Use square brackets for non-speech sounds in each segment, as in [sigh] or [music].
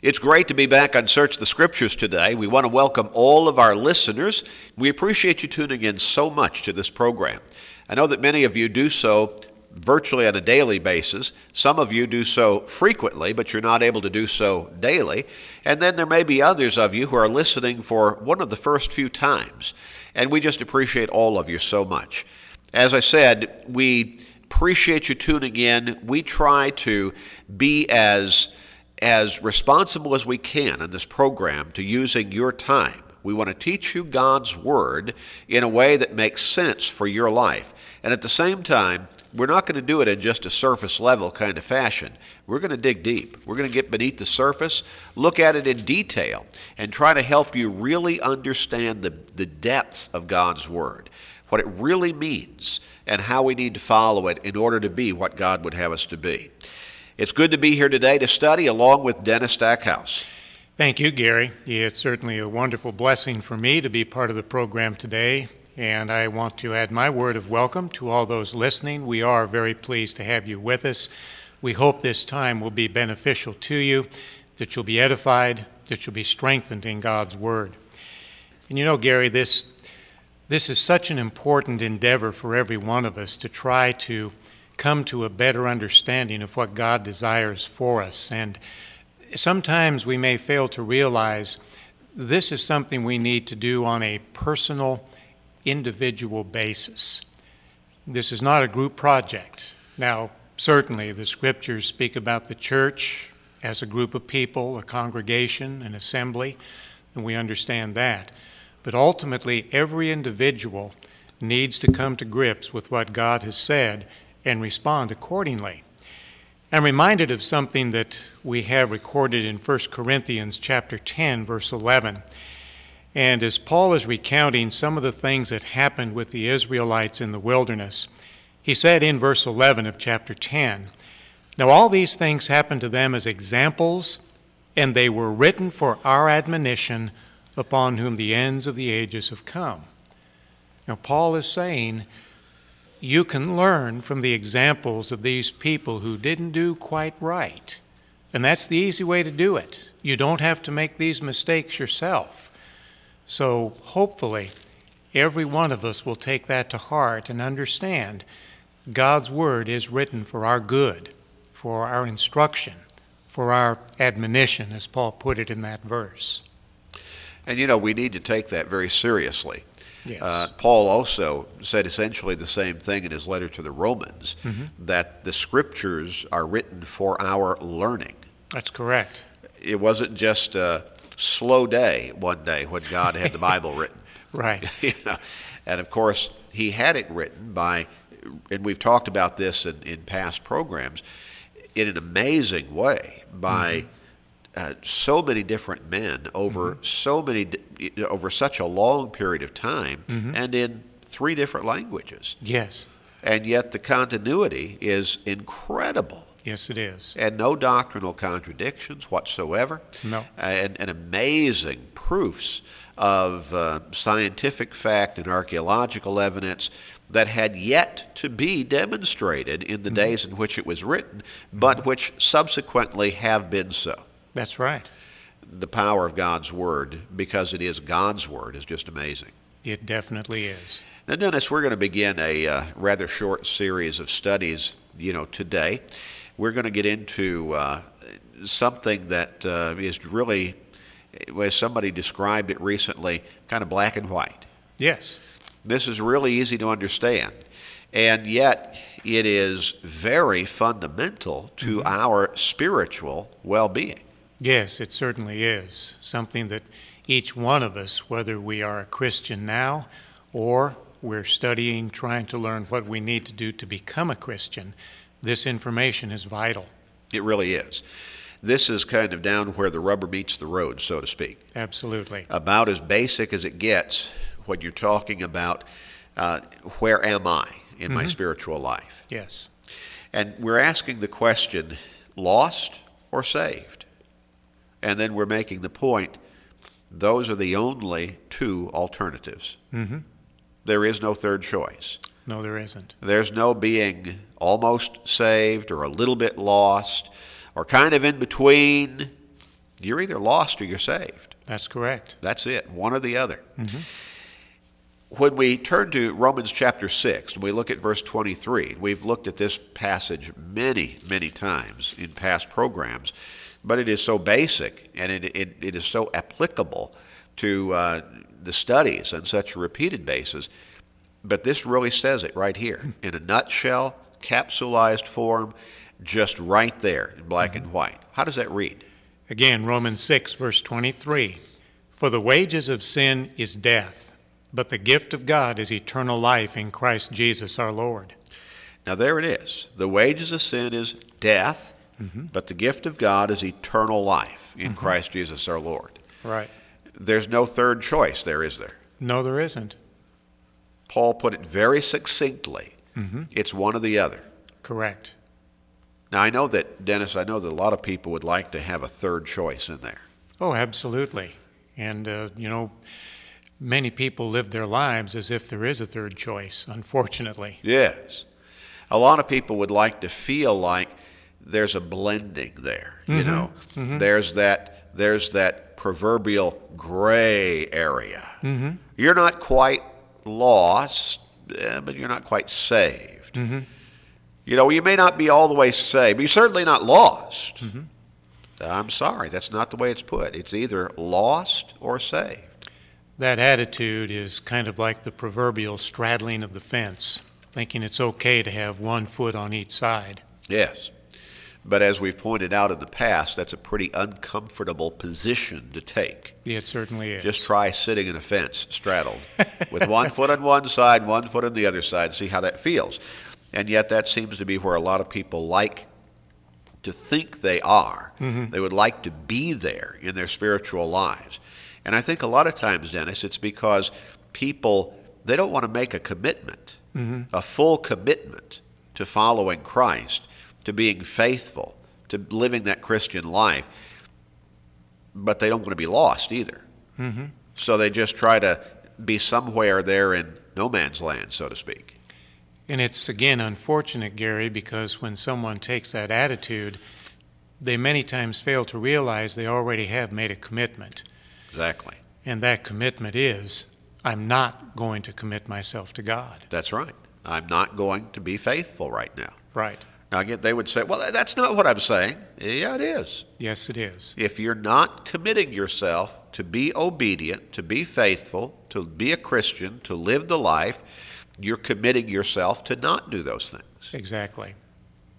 It's great to be back on Search the Scriptures today. We want to welcome all of our listeners. We appreciate you tuning in so much to this program. I know that many of you do so virtually on a daily basis. Some of you do so frequently, but you're not able to do so daily. And then there may be others of you who are listening for one of the first few times. And we just appreciate all of you so much. As I said, we appreciate you tuning in. We try to be as as responsible as we can in this program to using your time. We want to teach you God's Word in a way that makes sense for your life. And at the same time, we're not going to do it in just a surface level kind of fashion. We're going to dig deep. We're going to get beneath the surface, look at it in detail, and try to help you really understand the, the depths of God's Word, what it really means, and how we need to follow it in order to be what God would have us to be. It's good to be here today to study along with Dennis Stackhouse. Thank you, Gary. It's certainly a wonderful blessing for me to be part of the program today, and I want to add my word of welcome to all those listening. We are very pleased to have you with us. We hope this time will be beneficial to you, that you'll be edified, that you'll be strengthened in God's Word. And you know, Gary, this, this is such an important endeavor for every one of us to try to come to a better understanding of what God desires for us. And sometimes we may fail to realize this is something we need to do on a personal, individual basis. This is not a group project. Now, certainly the scriptures speak about the church as a group of people, a congregation, an assembly, and we understand that. But ultimately, every individual needs to come to grips with what God has said and respond accordingly. I'm reminded of something that we have recorded in 1 Corinthians chapter 10 verse 11. And as Paul is recounting some of the things that happened with the Israelites in the wilderness, he said in verse 11 of chapter 10, Now all these things happened to them as examples, and they were written for our admonition, upon whom the ends of the ages have come. Now Paul is saying you can learn from the examples of these people who didn't do quite right. And that's the easy way to do it. You don't have to make these mistakes yourself. So hopefully, every one of us will take that to heart and understand God's Word is written for our good, for our instruction, for our admonition, as Paul put it in that verse. And you know, we need to take that very seriously. Yes. Uh, Paul also said essentially the same thing in his letter to the Romans Mm-hmm. that the scriptures are written for our learning. That's correct. It wasn't just a slow day one day when God had the Bible [laughs] written. Right. [laughs] you know? And of course, he had it written by, and we've talked about this in, in past programs, in an amazing way by uh, so many different men over so many over such a long period of time and in three different languages. Yes. And yet the continuity is incredible Yes, it is. and no doctrinal contradictions whatsoever. No. And, and amazing proofs of uh, scientific fact and archaeological evidence that had yet to be demonstrated in the days in which it was written, but which subsequently have been so. That's right. The power of God's Word, because it is God's Word, is just amazing. It definitely is. Now, Dennis, we're going to begin a uh, rather short series of studies, you know, today. We're going to get into uh, something that uh, is really, as somebody described it recently, kind of black and white. Yes. This is really easy to understand, and yet it is very fundamental to our spiritual well being. Yes, it certainly is. Something that each one of us, whether we are a Christian now or we're studying, trying to learn what we need to do to become a Christian, this information is vital. It really is. This is kind of down where the rubber meets the road, so to speak. Absolutely. about as basic as it gets when you're talking about uh, where am I in my spiritual life. Yes. And we're asking the question lost or saved? And then we're making the point those are the only two alternatives. Mm-hmm. There is no third choice. No, there isn't. There's no being almost saved or a little bit lost or kind of in between. You're either lost or you're saved. That's correct. That's it, one or the other. When we turn to Romans chapter 6, and we look at verse 23, we've looked at this passage many, many times in past programs, but it is so basic and it, it, it is so applicable to uh, the studies on such a repeated basis. But this really says it right here in a nutshell, capsulized form, just right there in black and white. How does that read? Again, Romans 6, verse 23. For the wages of sin is death, but the gift of God is eternal life in Christ Jesus our Lord. Now, there it is. The wages of sin is death, Mm-hmm. but the gift of God is eternal life in mm-hmm. Christ Jesus our Lord. Right. There's no third choice there, is there? No, there isn't. Paul put it very succinctly. Mm-hmm. It's one or the other. Correct. Now, I know that, Dennis, I know that a lot of people would like to have a third choice in there. Oh, absolutely. And, uh, you know, many people live their lives as if there is a third choice, unfortunately. Yes. A lot of people would like to feel like there's a blending there, you mm-hmm. know. Mm-hmm. There's that there's that proverbial gray area. Mm-hmm. You're not quite lost, eh, but you're not quite saved. You know, you may not be all the way saved, but you're certainly not lost. I'm sorry, that's not the way it's put. It's either lost or saved. That attitude is kind of like the proverbial straddling of the fence, thinking it's okay to have one foot on each side. Yes. But as we've pointed out in the past, that's a pretty uncomfortable position to take. It certainly is. Just try sitting in a fence, straddled, with one foot on one side, one foot on the other side, see how that feels. And yet, that seems to be where a lot of people like to think they are. Mm-hmm. They would like to be there in their spiritual lives. And I think a lot of times, Dennis, it's because people they don't want to make a commitment, mm-hmm. a full commitment to following Christ, to being faithful, to living that Christian life, but they don't want to be lost either. Mm-hmm. So they just try to be somewhere there in no man's land, so to speak. And it's again unfortunate, Gary, because when someone takes that attitude, they many times fail to realize they already have made a commitment. Exactly. And that commitment is I'm not going to commit myself to God. That's right. I'm not going to be faithful right now. Right. Now, again, they would say, well, that's not what I'm saying. Yeah, it is. Yes, it is. If you're not committing yourself to be obedient, to be faithful, to be a Christian, to live the life, you're committing yourself to not do those things. Exactly.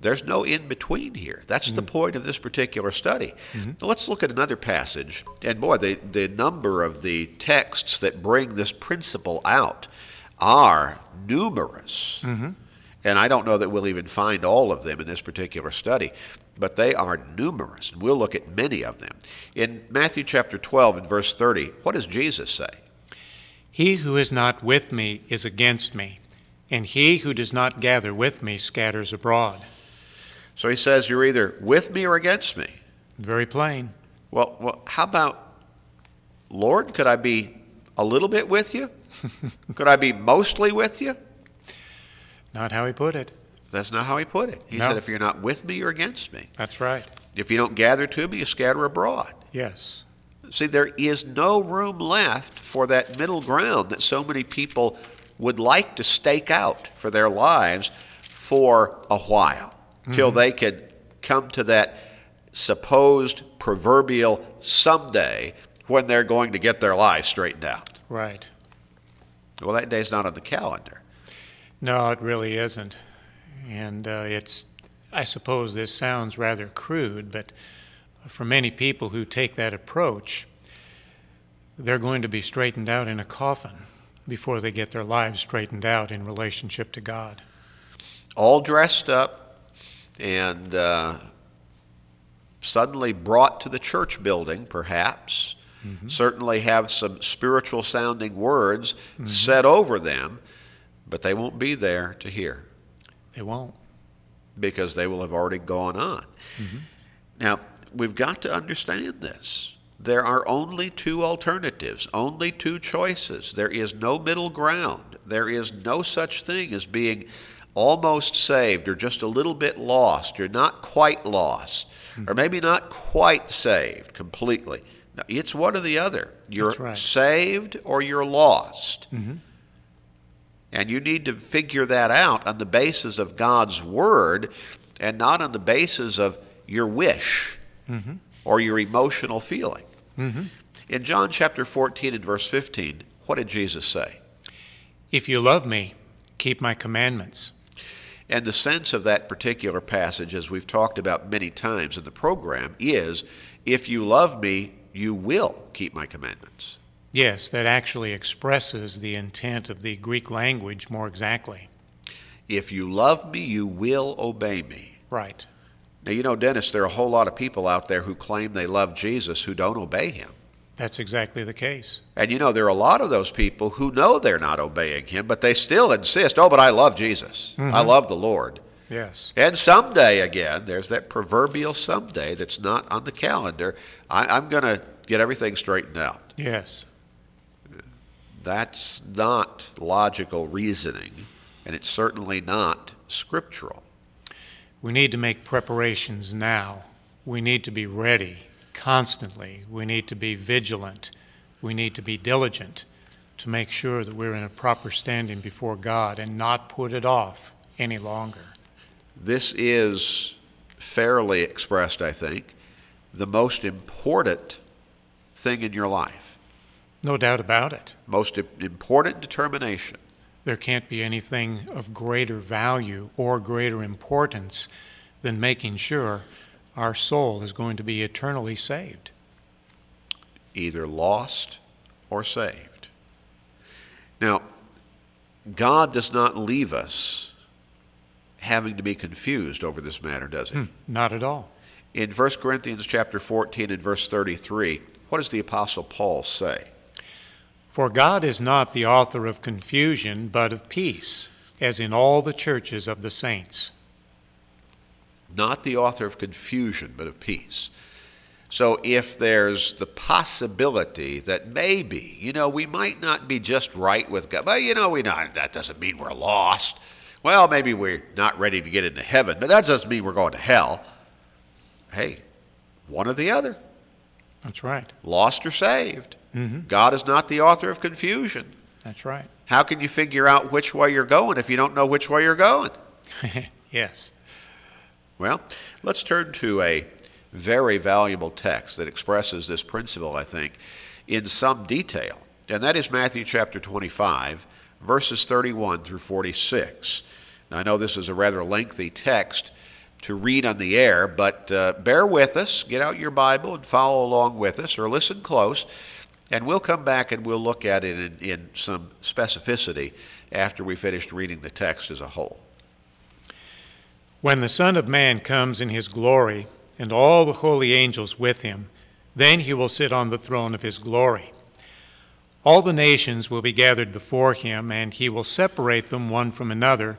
There's no in between here. That's the mm-hmm. point of this particular study. Mm-hmm. Now let's look at another passage. And boy, the, the number of the texts that bring this principle out are numerous. Mm-hmm. And I don't know that we'll even find all of them in this particular study, but they are numerous. And we'll look at many of them. In Matthew chapter 12 and verse 30, what does Jesus say? He who is not with me is against me, and he who does not gather with me scatters abroad. So he says, You're either with me or against me. Very plain. Well, well how about, Lord, could I be a little bit with you? [laughs] could I be mostly with you? Not how he put it. That's not how he put it. He No. said, If you're not with me, you're against me. That's right. If you don't gather to me, you scatter abroad. Yes. See, there is no room left for that middle ground that so many people would like to stake out for their lives for a while, till mm-hmm. they could come to that supposed proverbial someday when they're going to get their lives straightened out. Right. Well, that day's not on the calendar. No, it really isn't. And uh, it's, I suppose this sounds rather crude, but for many people who take that approach, they're going to be straightened out in a coffin before they get their lives straightened out in relationship to God. all dressed up and uh, suddenly brought to the church building, perhaps, certainly have some spiritual sounding words said over them, but they won't be there to hear They won't. because they will have already gone on. Now, we've got to understand this. There are only two alternatives, only two choices. There is no middle ground. There is no such thing as being almost saved or just a little bit lost. You're not quite lost, or maybe not quite saved completely. No, it's one or the other. You're right. saved or you're lost. Mhm. And you need to figure that out on the basis of God's Word and not on the basis of your wish Mhm. or your emotional feeling. Mhm. In John chapter 14 and verse 15, what did Jesus say? If you love me, keep my commandments. And the sense of that particular passage, as we've talked about many times in the program, is if you love me, you will keep my commandments. Yes, that actually expresses the intent of the Greek language more exactly. If you love me, you will obey me. Right. Now, you know, Dennis, there are a whole lot of people out there who claim they love Jesus who don't obey him. That's exactly the case. And you know, there are a lot of those people who know they're not obeying him, but they still insist, oh, but I love Jesus. I mm-hmm. love the Lord. Yes. And someday, again, there's that proverbial someday that's not on the calendar. I, I'm going to get everything straightened out. Yes. That's not logical reasoning, and it's certainly not scriptural. We need to make preparations now. We need to be ready constantly. We need to be vigilant. We need to be diligent to make sure that we're in a proper standing before God and not put it off any longer. This is fairly expressed, I think, the most important thing in your life, No doubt about it. most important determination. There can't be anything of greater value or greater importance than making sure our soul is going to be eternally saved. either lost or saved. Now, God does not leave us having to be confused over this matter, does he? Hmm, not at all. In 1 Corinthians chapter 14 and verse 33, what does the apostle Paul say? For God is not the author of confusion, but of peace, as in all the churches of the saints. Not the author of confusion, but of peace. So if there's the possibility that maybe, you know, we might not be just right with God, but you know, we not, that doesn't mean we're lost. Well, maybe we're not ready to get into heaven, but that doesn't mean we're going to hell. Hey, one or the other, That's right. lost or saved. Mhm. God is not the author of confusion. That's right. How can you figure out which way you're going if you don't know which way you're going? [laughs] yes. Well, let's turn to a very valuable text that expresses this principle, I think, in some detail. And that is Matthew chapter 25, verses 31 through 46. Now, I know this is a rather lengthy text to read on the air, but uh, bear with us. Get out your Bible and follow along with us, or listen close, and we'll come back and we'll look at it in, in some specificity after we finished reading the text as a whole. When the Son of Man comes in his glory, and all the holy angels with him, then he will sit on the throne of his glory. All the nations will be gathered before him, and he will separate them one from another,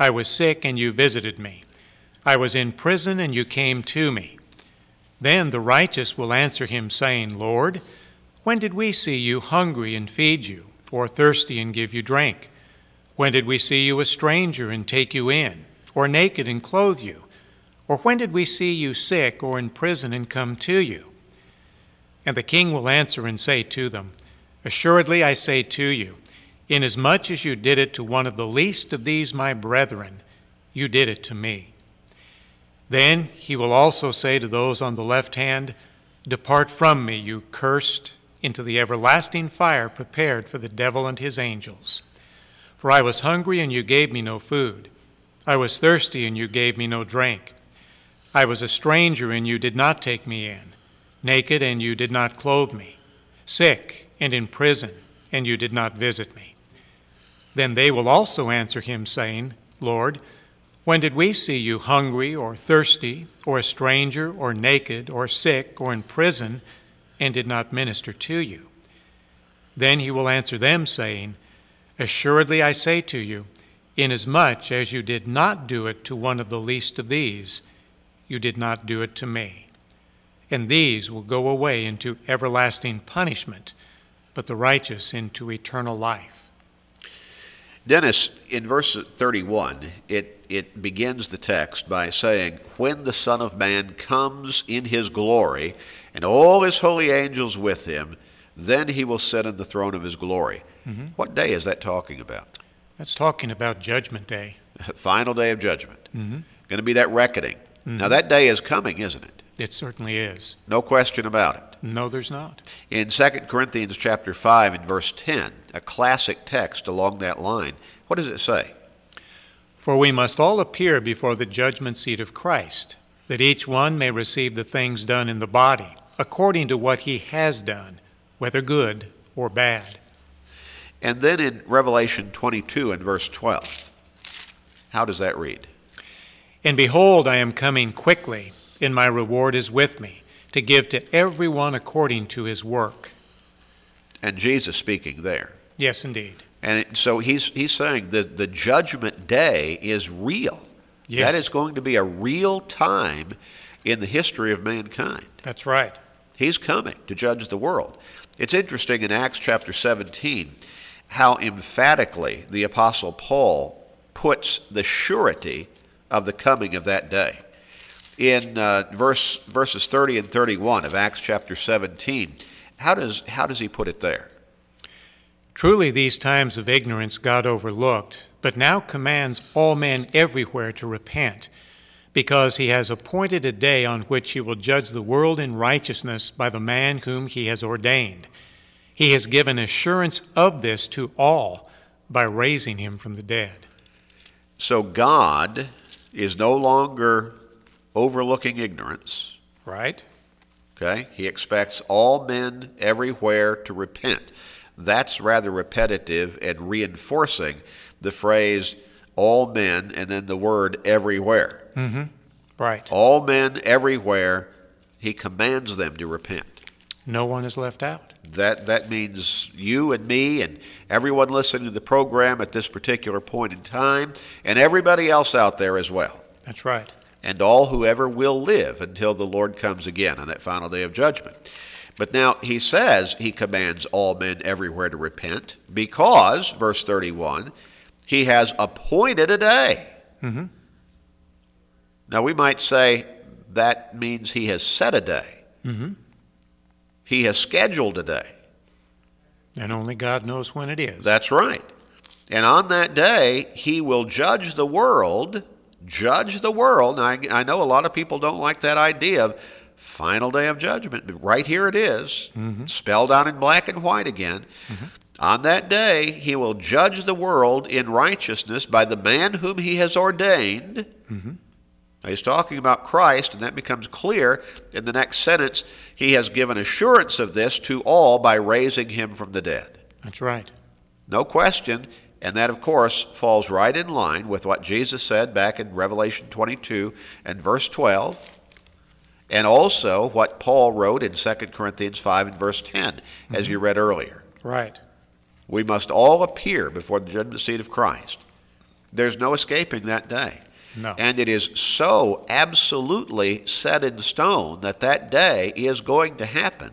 I was sick, and you visited me. I was in prison, and you came to me. Then the righteous will answer him, saying, Lord, when did we see you hungry and feed you, or thirsty and give you drink? When did we see you a stranger and take you in, or naked and clothe you? Or when did we see you sick or in prison and come to you? And the king will answer and say to them, Assuredly I say to you, inasmuch as you did it to one of the least of these my brethren, you did it to me. Then he will also say to those on the left hand, Depart from me, you cursed, into the everlasting fire prepared for the devil and his angels. For I was hungry, and you gave me no food. I was thirsty, and you gave me no drink. I was a stranger, and you did not take me in, naked, and you did not clothe me, sick, and in prison, and you did not visit me. Then they will also answer him, saying, Lord, When did we see you hungry or thirsty, or a stranger, or naked, or sick, or in prison, and did not minister to you? Then he will answer them, saying, Assuredly I say to you, inasmuch as you did not do it to one of the least of these, you did not do it to me. And these will go away into everlasting punishment, but the righteous into eternal life. Dennis, in verse 31, it, it begins the text by saying, When the Son of Man comes in his glory, and all his holy angels with him, then he will sit on the throne of his glory. Mm-hmm. What day is that talking about? That's talking about Judgment Day. [laughs] Final day of judgment. Mm-hmm. Going to be that reckoning. Mm-hmm. Now, that day is coming, isn't it? It certainly is. No question about it. No, there's not. In 2 Corinthians chapter 5 and verse 10, a classic text along that line, what does it say? For we must all appear before the judgment seat of Christ, that each one may receive the things done in the body, according to what he has done, whether good or bad. And then in Revelation 22 and verse 12, how does that read? And behold, I am coming quickly, and my reward is with me, to give to everyone according to his work. And Jesus speaking there. Yes, indeed. And so he's, he's saying that the judgment day is real. Yes. That is going to be a real time in the history of mankind. That's right. He's coming to judge the world. It's interesting in Acts chapter 17 how emphatically the Apostle Paul puts the surety of the coming of that day. In uh, verse, verses 30 and 31 of Acts chapter 17, how does, how does he put it there? Truly, these times of ignorance God overlooked, but now commands all men everywhere to repent, because he has appointed a day on which he will judge the world in righteousness by the man whom he has ordained. He has given assurance of this to all by raising him from the dead. So God is no longer overlooking ignorance. Right. Okay? He expects all men everywhere to repent. That's rather repetitive and reinforcing the phrase all men and then the word everywhere. Mm-hmm. Right. All men everywhere, he commands them to repent. No one is left out. That, that means you and me and everyone listening to the program at this particular point in time, and everybody else out there as well. That's right. And all who ever will live until the Lord comes again on that final day of judgment. But now he says he commands all men everywhere to repent because, verse 31, he has appointed a day. Mm-hmm. Now we might say that means he has set a day. Mm-hmm. He has scheduled a day. And only God knows when it is. That's right. And on that day, he will judge the world, judge the world. I, I know a lot of people don't like that idea of final day of judgment, but right here it is, mm-hmm. spelled out in black and white again. Mm-hmm. On that day, he will judge the world in righteousness by the man whom he has ordained. Mm-hmm. Now, he's talking about Christ, and that becomes clear in the next sentence. He has given assurance of this to all by raising him from the dead. That's right. No question. And that, of course, falls right in line with what Jesus said back in Revelation 22 and verse 12, and also what Paul wrote in 2 Corinthians 5 and verse 10, mm-hmm. as you read earlier. Right. We must all appear before the judgment seat of Christ. There's no escaping that day. No. And it is so absolutely set in stone that that day is going to happen.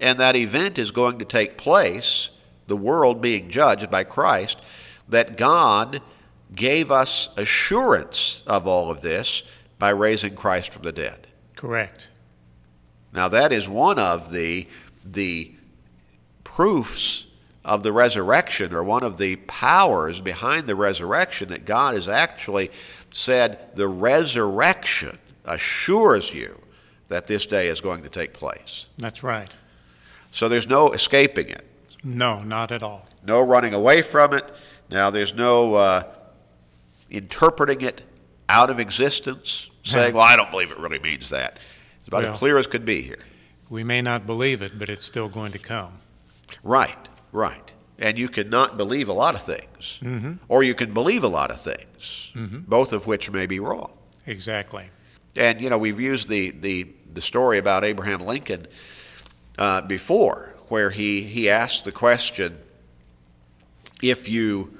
And that event is going to take place, the world being judged by Christ, that God gave us assurance of all of this by raising Christ from the dead. Correct. Now that is one of the the proofs of the resurrection or one of the powers behind the resurrection that God is actually said the resurrection assures you that this day is going to take place. That's right. So there's no escaping it. No, not at all. No running away from it. Now there's no uh, interpreting it out of existence, saying, well, I don't believe it really means that. It's about Well- as clear as could be here. We may not believe it, but it's still going to come. Right, right. and you can not believe a lot of things, Mm-hmm. or you can believe a lot of things, both of which may be wrong. Exactly. And you know, we've used the the, the story about Abraham Lincoln uh, before, where he he asked the question: If you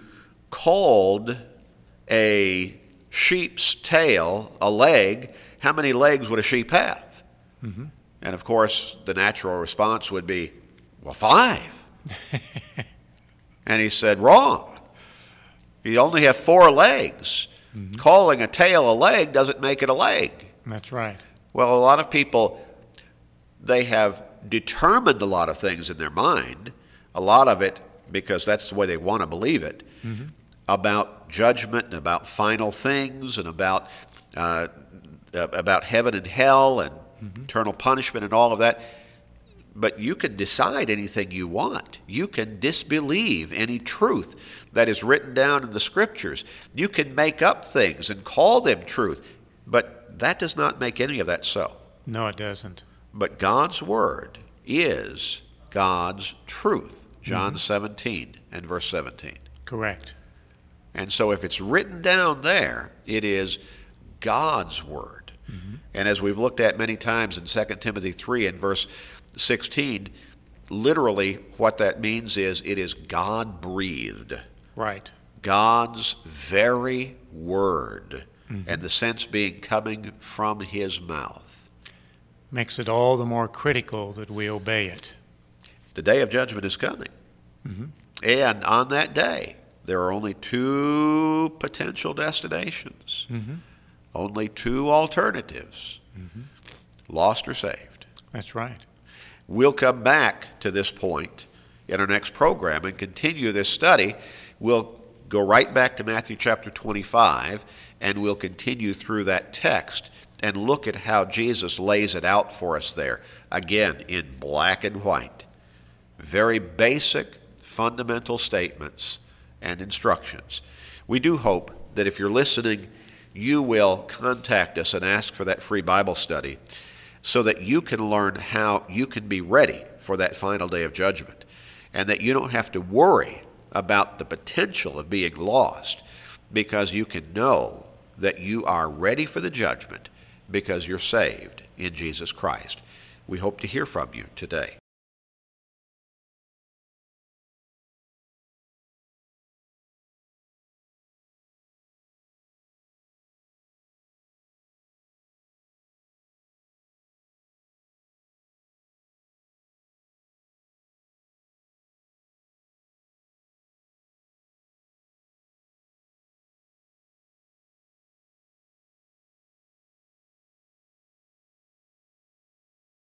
called a sheep's tail a leg, how many legs would a sheep have? Mm-hmm. And of course, the natural response would be, well, five. [laughs] and he said, wrong. You only have four legs. Mm-hmm. Calling a tail a leg doesn't make it a leg. That's right. Well, a lot of people, they have determined a lot of things in their mind, a lot of it because that's the way they want to believe it, mm-hmm. about judgment and about final things and about, uh, uh about heaven and hell and mm-hmm. eternal punishment and all of that. But you can decide anything you want. You can disbelieve any truth that is written down in the scriptures. You can make up things and call them truth. But that does not make any of that so. No, it doesn't. But God's word is God's truth. John mm-hmm. 17 and verse 17. Correct. And so if it's written down there, it is God's word. Mm-hmm. And as we've looked at many times in 2 Timothy 3 and verse 16, literally what that means is it is God breathed. Right. God's very word. Mm-hmm. And the sense being coming from his mouth. Makes it all the more critical that we obey it. The day of judgment is coming. Mm-hmm. And on that day, there are only two potential destinations, mm-hmm. only two alternatives mm-hmm. lost or saved. That's right. We'll come back to this point in our next program and continue this study. We'll go right back to Matthew chapter 25 and we'll continue through that text and look at how Jesus lays it out for us there, again in black and white. Very basic, fundamental statements and instructions. We do hope that if you're listening, you will contact us and ask for that free Bible study so that you can learn how you can be ready for that final day of judgment and that you don't have to worry about the potential of being lost because you can know that you are ready for the judgment because you're saved in Jesus Christ. We hope to hear from you today.